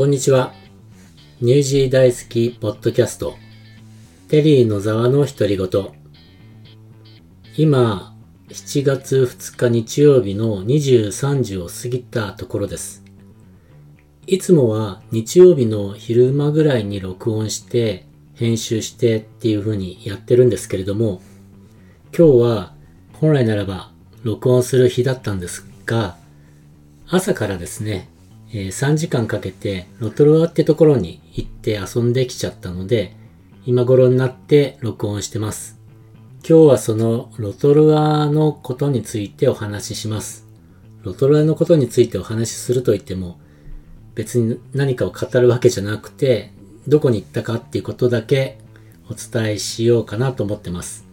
こんにちは。ニュージー大好きポッドキャスト、テリー野沢の独り言。今、7月2日日曜日の23時を過ぎたところです。いつもは日曜日の昼間ぐらいに録音して、編集してっていう風にやってるんですけれども、今日は本来ならば録音する日だったんですが、朝からですね、えー、3時間かけてロトルアってところに行って遊んできちゃったので、今頃になって録音してます。今日はそのロトルアのことについてお話しします。ロトルアのことについてお話しすると言っても、別に何かを語るわけじゃなくて、どこに行ったかっていうことだけお伝えしようかなと思ってます。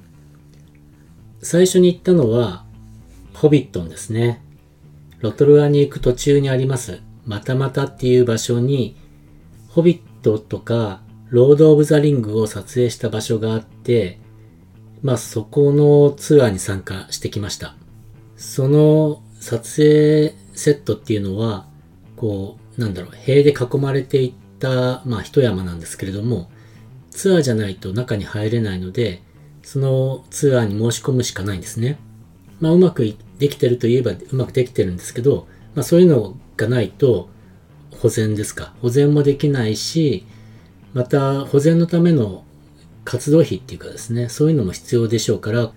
最初に行ったのは、ホビットンですね。ロトルアに行く途中にあります、またまたっていう場所に、ホビットとか、ロード・オブ・ザ・リングを撮影した場所があって、まあそこのツアーに参加してきました。その撮影セットっていうのは、こう、なんだろう、塀で囲まれていった、まあ一山なんですけれども、ツアーじゃないと中に入れないので、そのツアーに申し込むしかないんですね。まあうまくできてるといえばうまくできてるんですけど、まあそういうのをがないと保全ですか？保全もできないし、また保全のための活動費っていうかですね、そういうのも必要でしょうから、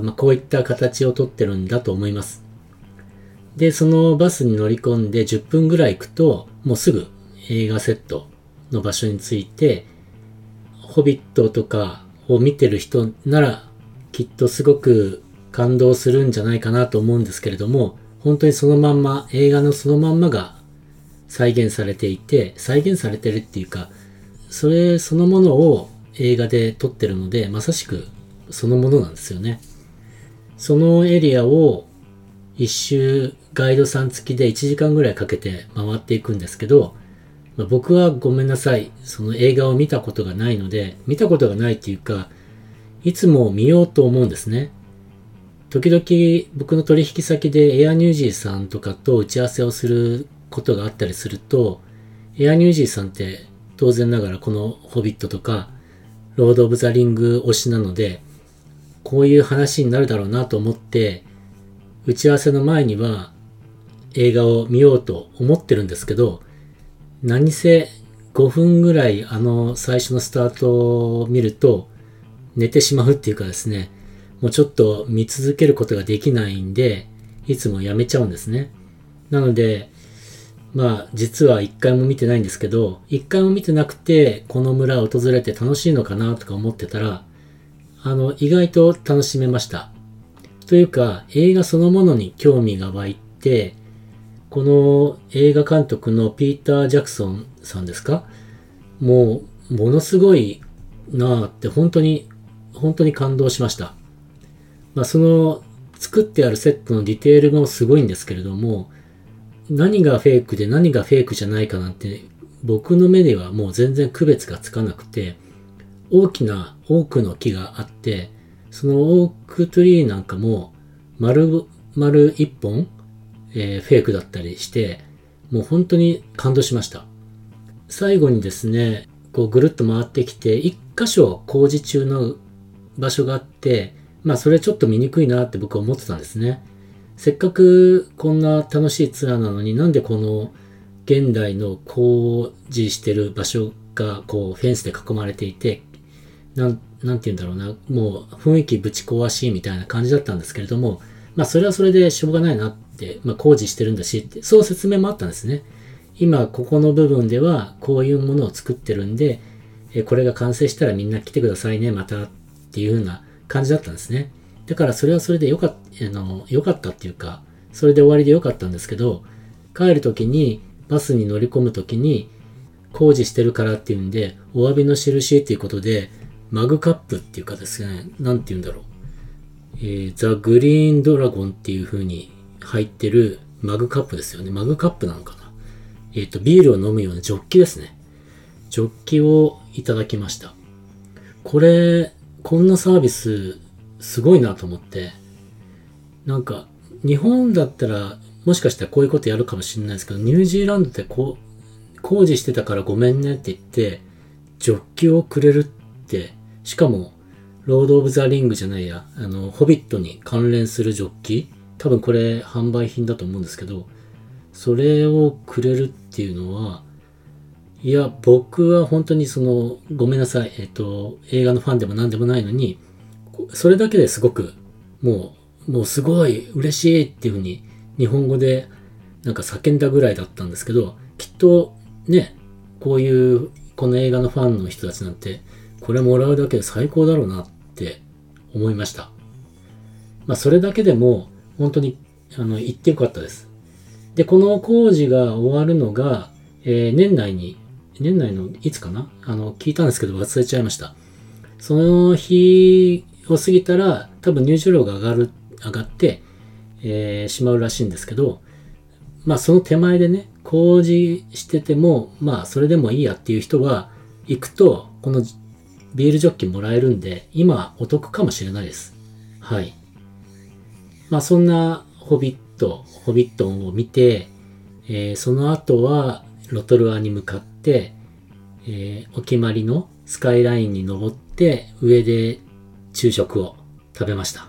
まあ、こういった形をとってるんだと思います。で、そのバスに乗り込んで10分ぐらい行くと、もうすぐ映画セットの場所について、ホビットとかを見てる人なら、きっとすごく感動するんじゃないかなと思うんですけれども、本当にそのまんま、映画のそのまんまが再現されていて、再現されてるっていうか、それそのものを映画で撮ってるので、まさしくそのものなんですよね。そのエリアを一周ガイドさん付きで1時間ぐらいかけて回っていくんですけど、まあ、僕はごめんなさい。その映画を見たことがないので、見たことがないっていうか、いつも見ようと思うんですね。時々僕の取引先でエアニュージーさんとかと打ち合わせをすることがあったりすると、エアニュージーさんって当然ながらこのホビットとか、ロード・オブ・ザ・リング推しなので、こういう話になるだろうなと思って、打ち合わせの前には映画を見ようと思ってるんですけど、何せ5分ぐらいあの最初のスタートを見ると寝てしまうっていうかですね、もうちょっと見続けることができないんで、いつもやめちゃうんですね。なので、まあ、実は一回も見てないんですけど、一回も見てなくて、この村を訪れて楽しいのかなとか思ってたら、あの、意外と楽しめました。というか、映画そのものに興味が湧いて、この映画監督のピーター・ジャクソンさんですか？もう、ものすごいなぁって本当に、本当に感動しました。まあ、その作ってあるセットのディテールもすごいんですけれども、何がフェイクで何がフェイクじゃないかなんて、僕の目ではもう全然区別がつかなくて、大きな多くの木があって、そのオークトリーなんかも丸々一本、えー、フェイクだったりして、もう本当に感動しました。最後にですね、こうぐるっと回ってきて、一箇所工事中の場所があって、まあそれちょっと見にくいなって僕は思ってたんですね。せっかくこんな楽しいツアーなのになんでこの現代の工事してる場所がこうフェンスで囲まれていて、なん、なんて言うんだろうな、もう雰囲気ぶち壊しみたいな感じだったんですけれども、まあそれはそれでしょうがないなって、まあ工事してるんだしって、そう説明もあったんですね。今ここの部分ではこういうものを作ってるんで、これが完成したらみんな来てくださいね、またっていう風な感じだったんですね。だからそれはそれでよかった、あの、良かったっていうか、それで終わりでよかったんですけど、帰るときに、バスに乗り込むときに、工事してるからっていうんで、お詫びの印っていうことで、マグカップっていうかですね、なんて言うんだろう。えー、ザ・グリーンドラゴンっていう風に入ってるマグカップですよね。マグカップなのかな。えっ、ー、と、ビールを飲むようなジョッキですね。ジョッキをいただきました。これ、こんなサービスすごいなと思って、なんか、日本だったら、もしかしたらこういうことやるかもしれないですけど、ニュージーランドってこう、工事してたからごめんねって言って、ジョッキをくれるって、しかも、ロード・オブ・ザ・リングじゃないや、あの、ホビットに関連するジョッキ多分これ販売品だと思うんですけど、それをくれるっていうのは、いや、僕は本当にその、ごめんなさい、えっと、映画のファンでも何でもないのに、それだけですごく、もう、もうすごい嬉しいっていうふうに、日本語でなんか叫んだぐらいだったんですけど、きっとね、こういうこの映画のファンの人たちなんて、これもらうだけで最高だろうなって思いました。まあそれだけでも本当にあの言ってよかったです。で、この工事が終わるのが、えー、年内に、年内のいつかな？あの、聞いたんですけど忘れちゃいました。その日を過ぎたら多分入場料が上がる、上がって、えー、しまうらしいんですけど、まあその手前でね、工事してても、まあそれでもいいやっていう人は、行くと、このビールジョッキもらえるんで、今お得かもしれないです。はい。まあそんなホビット、ホビットンを見て、えー、その後はロトルアに向かって、えー、お決まりのスカイラインに登って上で昼食を食べました。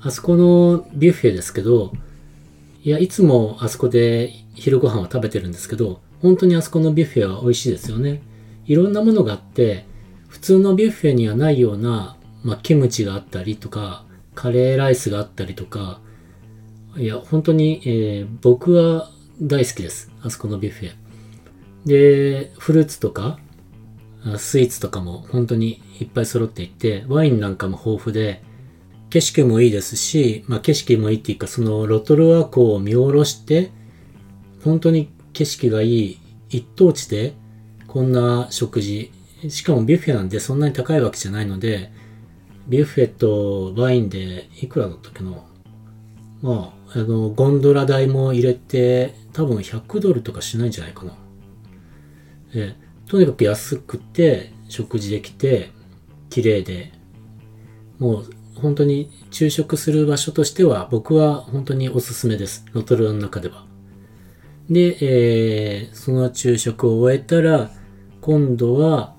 あそこのビュッフェですけど、いや、いつもあそこで昼ご飯は食べてるんですけど、本当にあそこのビュッフェは美味しいですよね。いろんなものがあって、普通のビュッフェにはないような、まあ、キムチがあったりとか、カレーライスがあったりとか、いや、本当に、えー、僕は大好きです。あそこのビュッフェ。で、フルーツとか、スイーツとかも本当にいっぱい揃っていて、ワインなんかも豊富で、景色もいいですし、まあ景色もいいっていうか、そのロトルア湖を見下ろして、本当に景色がいい一等地で、こんな食事、しかもビュッフェなんでそんなに高いわけじゃないので、ビュッフェとワインでいくらだったっけなまあ、あの、ゴンドラ代も入れて、多分100ドルとかしないんじゃないかな。えとにかく安くて、食事できて、綺麗で、もう本当に昼食する場所としては僕は本当におすすめです。ロトルアの中では。で、えー、その昼食を終えたら、今度は、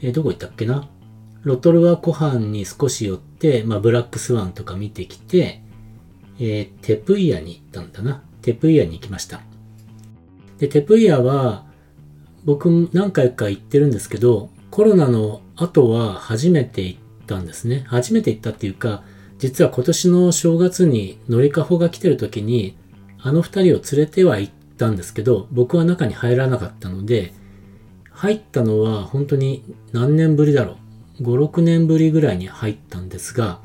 えー、どこ行ったっけな？ロトルア湖畔に少し寄って、まあ、ブラックスワンとか見てきて、えー、テプイヤに行ったんだな。テプイヤに行きました。で、テプイヤは、僕何回か行ってるんですけど、コロナの後は初めて行ったんですね。初めて行ったっていうか、実は今年の正月に乗りかほが来てる時に、あの二人を連れては行ったんですけど、僕は中に入らなかったので、入ったのは本当に何年ぶりだろう。5、6年ぶりぐらいに入ったんですが、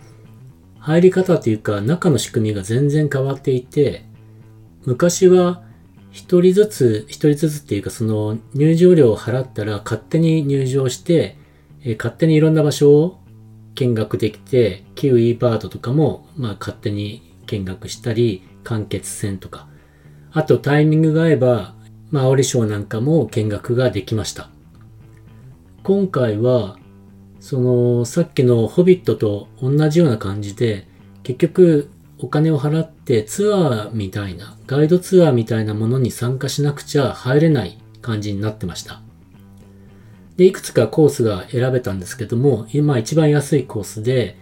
入り方というか中の仕組みが全然変わっていて、昔は一人ずつ、一人ずつっていうかその入場料を払ったら勝手に入場して、え勝手にいろんな場所を見学できて、キウイバードとかも、まあ勝手に見学したり、間欠泉とか。あとタイミングが合えば、まあ、オリショーなんかも見学ができました。今回は、その、さっきのホビットと同じような感じで、結局、お金を払ってツアーみたいな、ガイドツアーみたいなものに参加しなくちゃ入れない感じになってました。で、いくつかコースが選べたんですけども、今一番安いコースで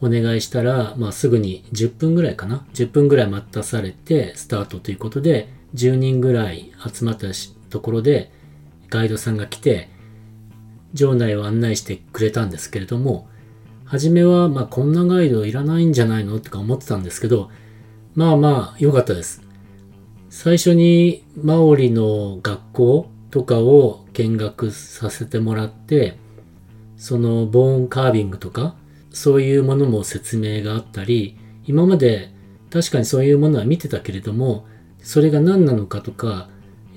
お願いしたら、まあすぐに10分ぐらいかな ?10 分ぐらい待たされてスタートということで、10人ぐらい集まったところでガイドさんが来て、場内を案内してくれたんですけれども、初めは、まあこんなガイドいらないんじゃないのとか思ってたんですけど、まあまあ良かったです。最初にマオリの学校とかを見学させてもらって、そのボーンカービングとか、そういうものも説明があったり、今まで確かにそういうものは見てたけれども、それが何なのかとか、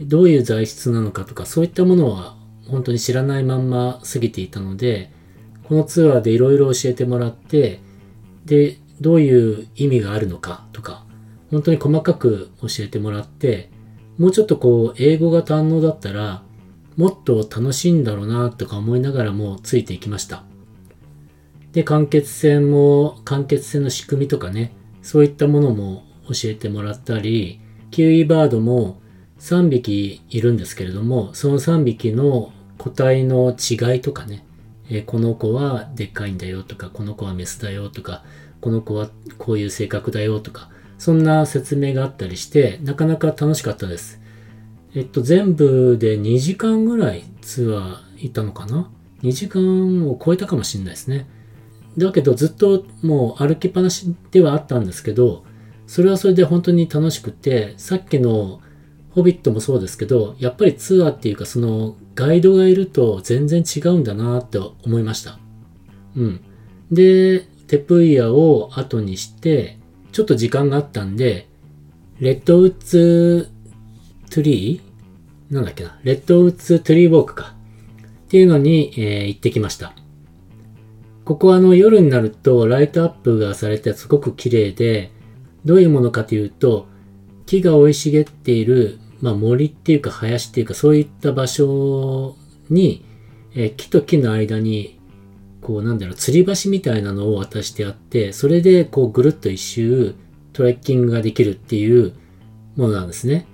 どういう材質なのかとか、そういったものは本当に知らないまんま過ぎていたので、このツアーでいろいろ教えてもらって、で、どういう意味があるのかとか、本当に細かく教えてもらって、もうちょっとこう、英語が堪能だったら、もっと楽しいんだろうなとか思いながらもついていきました。で、間欠泉も、間欠泉の仕組みとかね、そういったものも教えてもらったり、キウイバードも、3匹いるんですけれども、その3匹の個体の違いとかね、えー、この子はでっかいんだよとか、この子はメスだよとか、この子はこういう性格だよとか、そんな説明があったりして、なかなか楽しかったです。えっと、全部で2時間ぐらいツアーいたのかな ?2 時間を超えたかもしれないですね。だけどずっともう歩きっぱなしではあったんですけど、それはそれで本当に楽しくて、さっきのホビットもそうですけど、やっぱりツアーっていうかそのガイドがいると全然違うんだなって思いました。うん。で、テプイヤを後にして、ちょっと時間があったんで、レッドウッズトゥリーなんだっけなレッドウッズトゥリーウォークか。っていうのに、えー、行ってきました。ここはあの夜になるとライトアップがされてすごく綺麗で、どういうものかというと、木が生い茂っている、まあ、森っていうか林っていうかそういった場所に、え木と木の間に、こうなんだろう、吊り橋みたいなのを渡してあって、それでこうぐるっと一周トレッキングができるっていうものなんですね。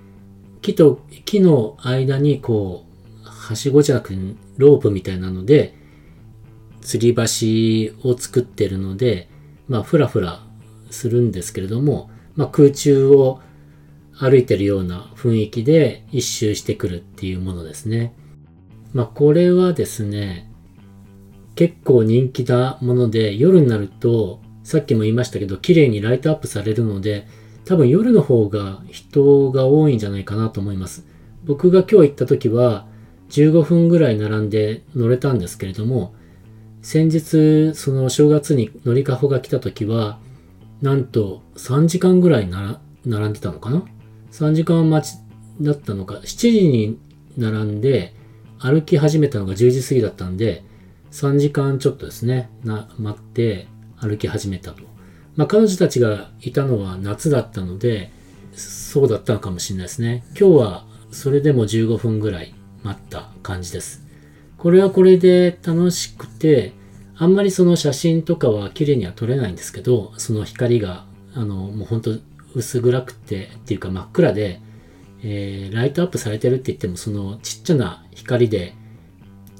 木と木の間にこう、はしごじゃなくロープみたいなので、吊り橋を作ってるので、まあ、ふらふらするんですけれども、まあ、空中を歩いてるような雰囲気で一周してくるっていうものですね。まあ、これはですね、結構人気なもので、夜になると、さっきも言いましたけど、綺麗にライトアップされるので、多分夜の方が人が多いんじゃないかなと思います。僕が今日行った時は、15分ぐらい並んで乗れたんですけれども、先日、その正月に乗りかほが来た時は、なんと3時間ぐらいなら並んでたのかな？?3 時間待ちだったのか、7時に並んで歩き始めたのが10時過ぎだったんで、3時間ちょっとですね、な、待って歩き始めたと。まあ彼女たちがいたのは夏だったので、そうだったのかもしれないですね。今日はそれでも15分ぐらい待った感じです。これはこれで楽しくて、あんまりその写真とかは綺麗には撮れないんですけど、その光が、あの、もうほんと薄暗くて、っていうか真っ暗で、えー、ライトアップされてるって言っても、そのちっちゃな光で、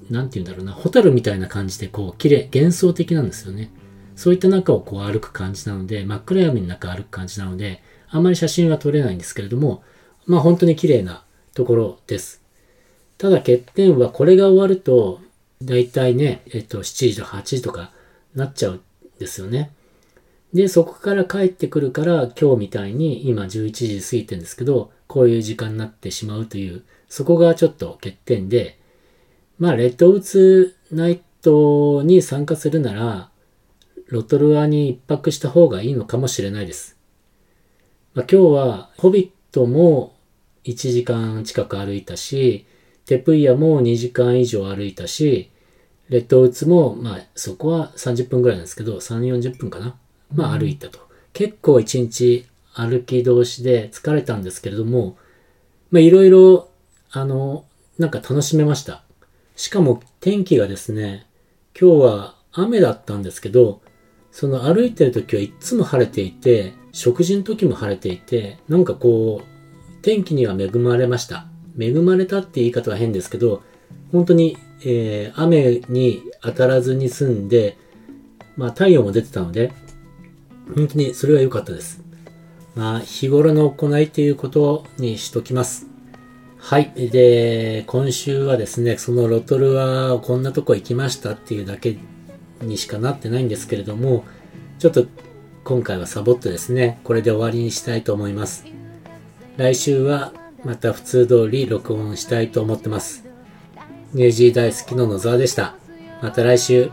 なんて言うんだろうな、ホタルみたいな感じで、こう、綺麗、幻想的なんですよね。そういった中をこう歩く感じなので、真っ暗闇の中歩く感じなので、あんまり写真は撮れないんですけれども、まあ本当に綺麗なところです。ただ欠点はこれが終わると、だいたいね、えっと、7時とか8時とかなっちゃうんですよね。で、そこから帰ってくるから、今日みたいに今11時過ぎてんですけど、こういう時間になってしまうという、そこがちょっと欠点で、まあ、レッドウッズナイトに参加するなら、ロトルアに一泊した方がいいのかもしれないです。まあ、今日は、ホビットも1時間近く歩いたし、テプイヤも2時間以上歩いたし、レッドウッズも、まあ、そこは30分ぐらいなんですけど、3、40分かな。まあ、歩いたと。結構一日歩き通しで疲れたんですけれども、まあ、いろいろ、あの、なんか楽しめました。しかも天気がですね、今日は雨だったんですけど、その歩いてる時はいつも晴れていて、食事の時も晴れていて、なんかこう、天気には恵まれました。恵まれたって言い方は変ですけど、本当に、えー、雨に当たらずに済んで、まあ太陽も出てたので、本当にそれは良かったです。まあ日頃の行いということにしときます。はい。で、今週はですね、そのロトルはこんなとこ行きましたっていうだけにしかなってないんですけれども、ちょっと今回はサボってですね、これで終わりにしたいと思います。来週はまた普通通り録音したいと思ってます。ニュージー大好きの野沢でした。また来週。